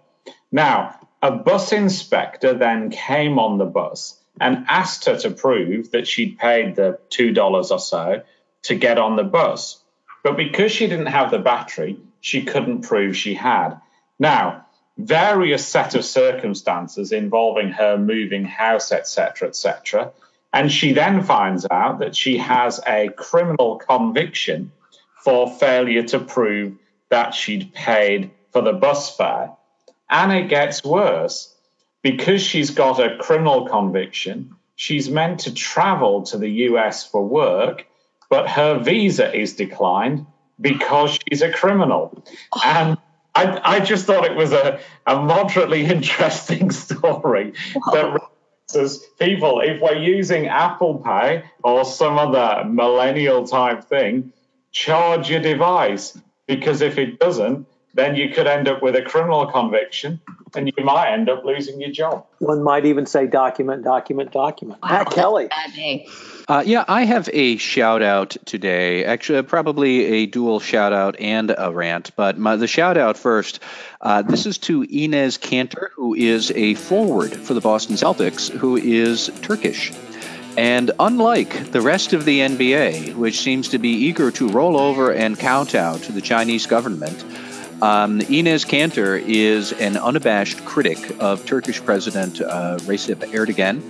Now, a bus inspector then came on the bus and asked her to prove that she'd paid the $2 or so to get on the bus. But because she didn't have the battery, she couldn't prove she had. Now, various set of circumstances involving her moving house, etc., etc. And she then finds out that she has a criminal conviction for failure to prove that she'd paid for the bus fare. And it gets worse. Because she's got a criminal conviction, she's meant to travel to the US for work, but her visa is declined because she's a criminal. Oh. And I, I, just thought it was a, a moderately interesting story that says people, if we're using Apple Pay or some other millennial type thing, charge your device because if it doesn't, then you could end up with a criminal conviction and you might end up losing your job. One might even say document, document, document. Wow, Matt Kelly. Uh, yeah, I have a shout out today. Actually, probably a dual shout out and a rant. But my, the shout out first uh, this is to Enes Kanter, who is a forward for the Boston Celtics, who is Turkish. And unlike the rest of the NBA, which seems to be eager to roll over and kowtow to the Chinese government, um, Enes Kanter is an unabashed critic of Turkish President uh, Recep Erdogan,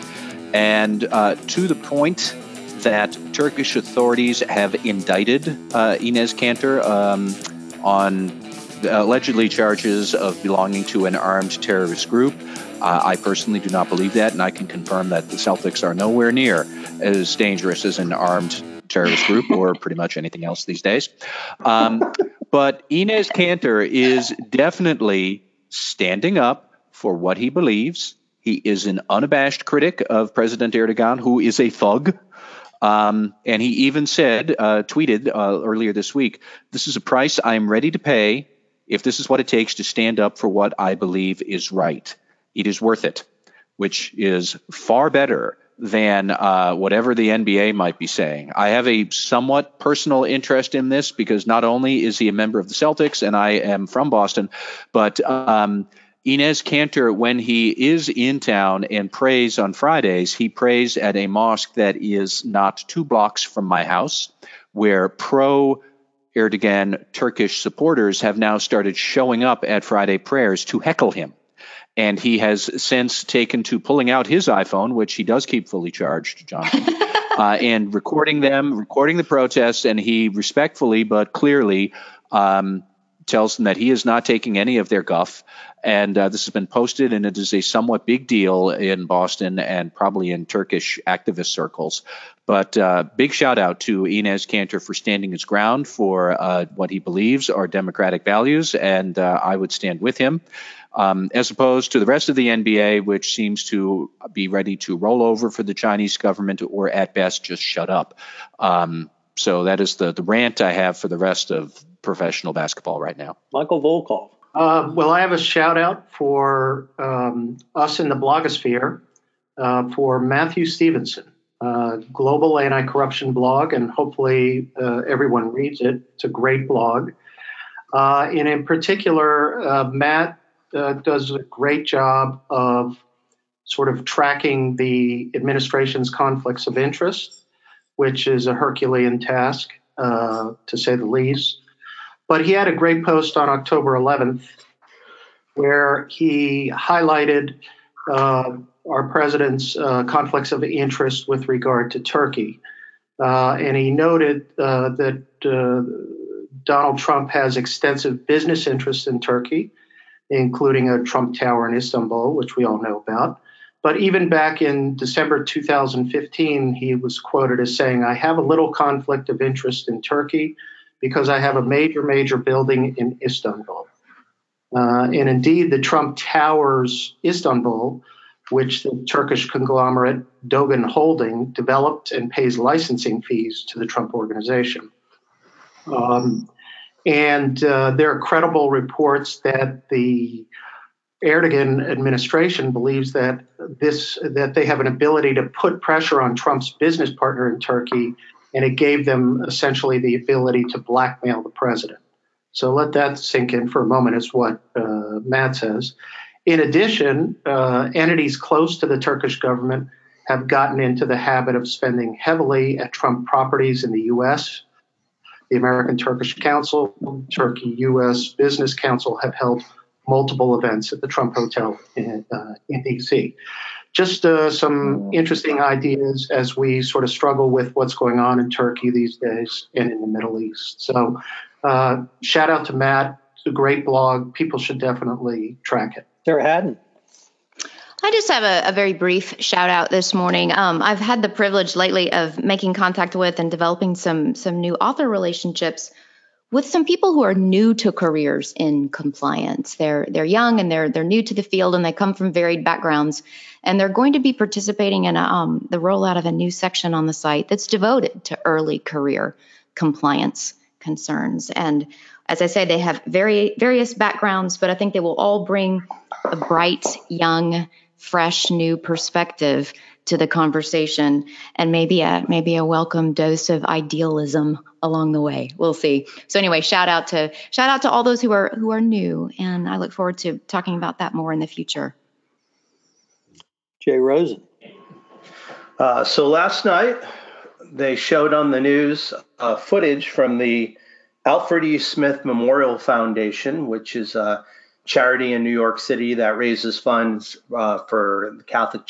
and uh, to the point that Turkish authorities have indicted uh, Enes Kanter um, on allegedly charges of belonging to an armed terrorist group. Uh, I personally do not believe that, and I can confirm that the Celtics are nowhere near as dangerous as an armed terrorist group or pretty much anything else these days. Um, but Enes Kanter is definitely standing up for what he believes. He is an unabashed critic of President Erdogan, who is a thug. Um, and he even said, uh, tweeted uh, earlier this week, this is a price I'm ready to pay if this is what it takes to stand up for what I believe is right. It is worth it, which is far better than uh, whatever the NBA might be saying. I have a somewhat personal interest in this because not only is he a member of the Celtics and I am from Boston, but um, Enes Kanter, when he is in town and prays on Fridays, he prays at a mosque that is not two blocks from my house, where pro Erdogan Turkish supporters have now started showing up at Friday prayers to heckle him. And he has since taken to pulling out his iPhone, which he does keep fully charged, Jonathan, uh, and recording them, recording the protests. And he respectfully but clearly um, tells them that he is not taking any of their guff. And uh, this has been posted, and it is a somewhat big deal in Boston and probably in Turkish activist circles. But uh, big shout out to Enes Kanter for standing his ground for uh, what he believes are democratic values, and uh, I would stand with him. Um, as opposed to the rest of the NBA, which seems to be ready to roll over for the Chinese government or at best just shut up. Um, so that is the, the rant I have for the rest of professional basketball right now. Michael Volkov. Uh, well, I have a shout out for um, us in the blogosphere uh, for Matthew Stephenson, uh, global anti-corruption blog, and hopefully uh, everyone reads it. It's a great blog. Uh, and in particular, uh, Matt does a great job of sort of tracking the administration's conflicts of interest, which is a Herculean task, to say the least. But he had a great post on October 11th where he highlighted uh, our president's uh, conflicts of interest with regard to Turkey. Uh, and he noted uh, that uh, Donald Trump has extensive business interests in Turkey, including a Trump Tower in Istanbul, which we all know about. But even back in December 2015, he was quoted as saying, I have a little conflict of interest in Turkey because I have a major, major building in Istanbul. Uh, and indeed, the Trump Towers Istanbul, which the Turkish conglomerate Doğan Holding developed and pays licensing fees to the Trump organization. Um, and uh, there are credible reports that the Erdogan administration believes that this that they have an ability to put pressure on Trump's business partner in Turkey, and it gave them essentially the ability to blackmail the president. So let that sink in for a moment, is what uh, Matt says. In addition, uh, entities close to the Turkish government have gotten into the habit of spending heavily at Trump properties in the U.S. The American Turkish Council, Turkey U.S. Business Council have held multiple events at the Trump Hotel in, uh, in D.C. Just uh, some interesting ideas as we sort of struggle with what's going on in Turkey these days and in the Middle East. So, uh, shout out to Matt. It's a great blog. People should definitely track it. Sarah Hadden. I just have a, a, very brief shout out this morning. Um, I've had the privilege lately of making contact with and developing some some new author relationships with some people who are new to careers in compliance. They're they're young and they're they're new to the field and they come from varied backgrounds and they're going to be participating in a, um, the rollout of a new section on the site that's devoted to early career compliance concerns. And as I say, they have very various backgrounds, but I think they will all bring a bright, young, fresh, new perspective to the conversation and maybe a maybe a welcome dose of idealism along the way. We'll see. So anyway, shout out to shout out to all those who are who are new and I look forward to talking about that more in the future. Jay Rosen. Uh, so last night they showed on the news uh, footage from the Alfred E. Smith Memorial Foundation, which is a charity in New York City that raises funds uh, for Catholic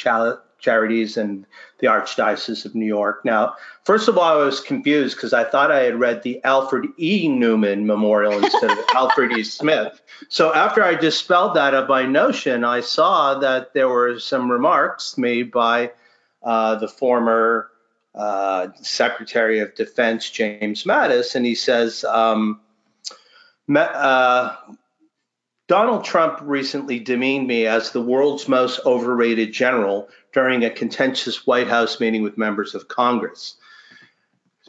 charities and the Archdiocese of New York. Now, first of all, I was confused because I thought I had read the Alfred E. Neuman Memorial instead of Alfred E. Smith. So after I dispelled that of my notion, I saw that there were some remarks made by uh, the former uh, Secretary of Defense, James Mattis, and he says, um, uh, Donald Trump recently demeaned me as the world's most overrated general during a contentious White House meeting with members of Congress.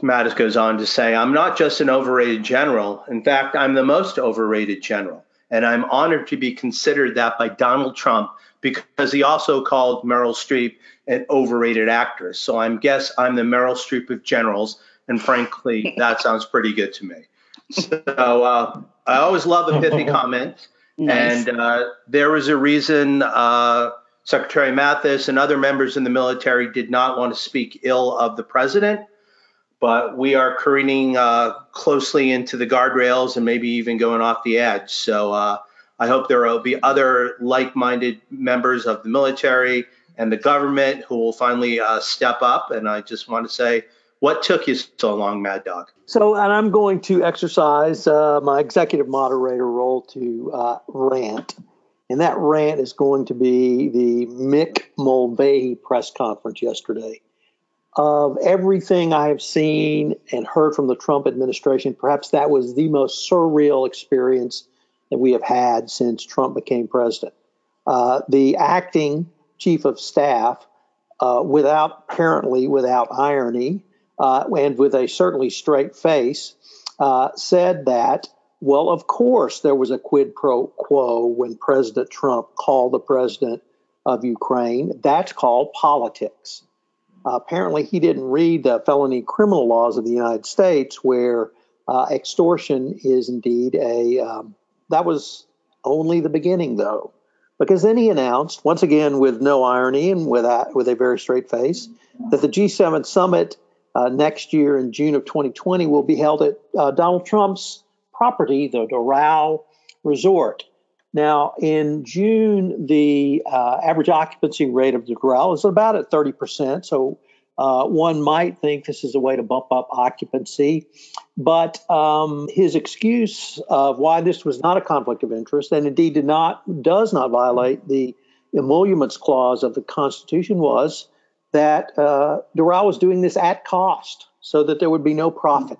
Mattis goes on to say, I'm not just an overrated general. In fact, I'm the most overrated general. And I'm honored to be considered that by Donald Trump because he also called Meryl Streep an overrated actress. So I'm guess I'm the Meryl Streep of generals. And frankly, that sounds pretty good to me. So uh, I always love a pithy comment. Nice. And uh, there was a reason uh, Secretary Mattis and other members in the military did not want to speak ill of the president. But we are careening uh, closely into the guardrails and maybe even going off the edge. So uh, I hope there will be other like minded members of the military and the government who will finally uh, step up. And I just want to say, what took you so long, Mad Dog? So, and I'm going to exercise uh, my executive moderator role to uh, rant. And that rant is going to be the Mick Mulvaney press conference yesterday. Of everything I have seen and heard from the Trump administration, perhaps that was the most surreal experience that we have had since Trump became president. Uh, the acting chief of staff, uh, without apparently without irony, uh, and with a certainly straight face, uh, said that, well, of course, there was a quid pro quo when President Trump called the president of Ukraine. That's called politics. Apparently, he didn't read the felony criminal laws of the United States, where uh, extortion is indeed a, um, that was only the beginning, though. Because then he announced, once again with no irony and with a, with a very straight face, that the G7 summit uh, next year in June of 2020 will be held at uh, Donald Trump's property, the Doral Resort. Now, in June, the uh, average occupancy rate of the Doral is about at 30%. So uh, one might think this is a way to bump up occupancy. But um, his excuse of why this was not a conflict of interest, and indeed did not, does not violate the emoluments clause of the Constitution, was that uh, Doral was doing this at cost so that there would be no profit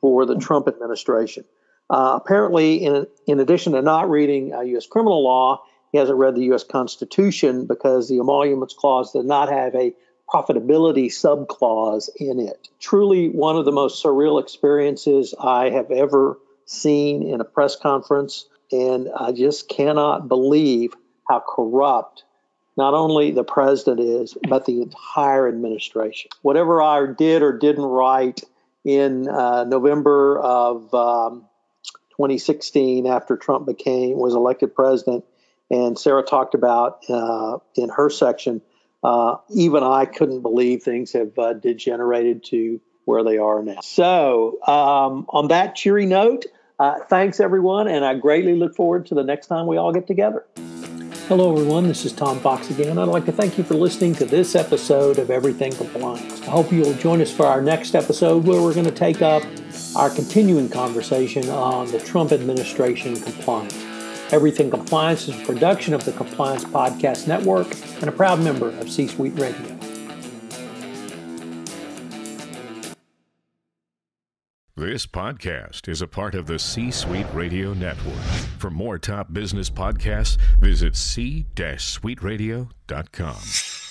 for the Trump administration. Uh, apparently, in, in addition to not reading uh, U.S. criminal law, he hasn't read the U.S. Constitution because the emoluments clause does not have a profitability subclause in it. Truly, one of the most surreal experiences I have ever seen in a press conference. And I just cannot believe how corrupt not only the president is, but the entire administration. Whatever I did or didn't write in uh, November of um, 2016 after Trump became was elected president, and Sarah talked about uh, in her section. Uh, even I couldn't believe things have uh, degenerated to where they are now. So, um, on that cheery note, uh, thanks everyone, and I greatly look forward to the next time we all get together. Hello, everyone. This is Tom Fox again. I'd like to thank you for listening to this episode of Everything Compliance. I hope you'll join us for our next episode where we're going to take up our continuing conversation on the Trump administration compliance. Everything Compliance is a production of the Compliance Podcast Network and a proud member of C Suite Radio. This podcast is a part of the C Suite Radio Network. For more top business podcasts, visit c-suiteradio.com.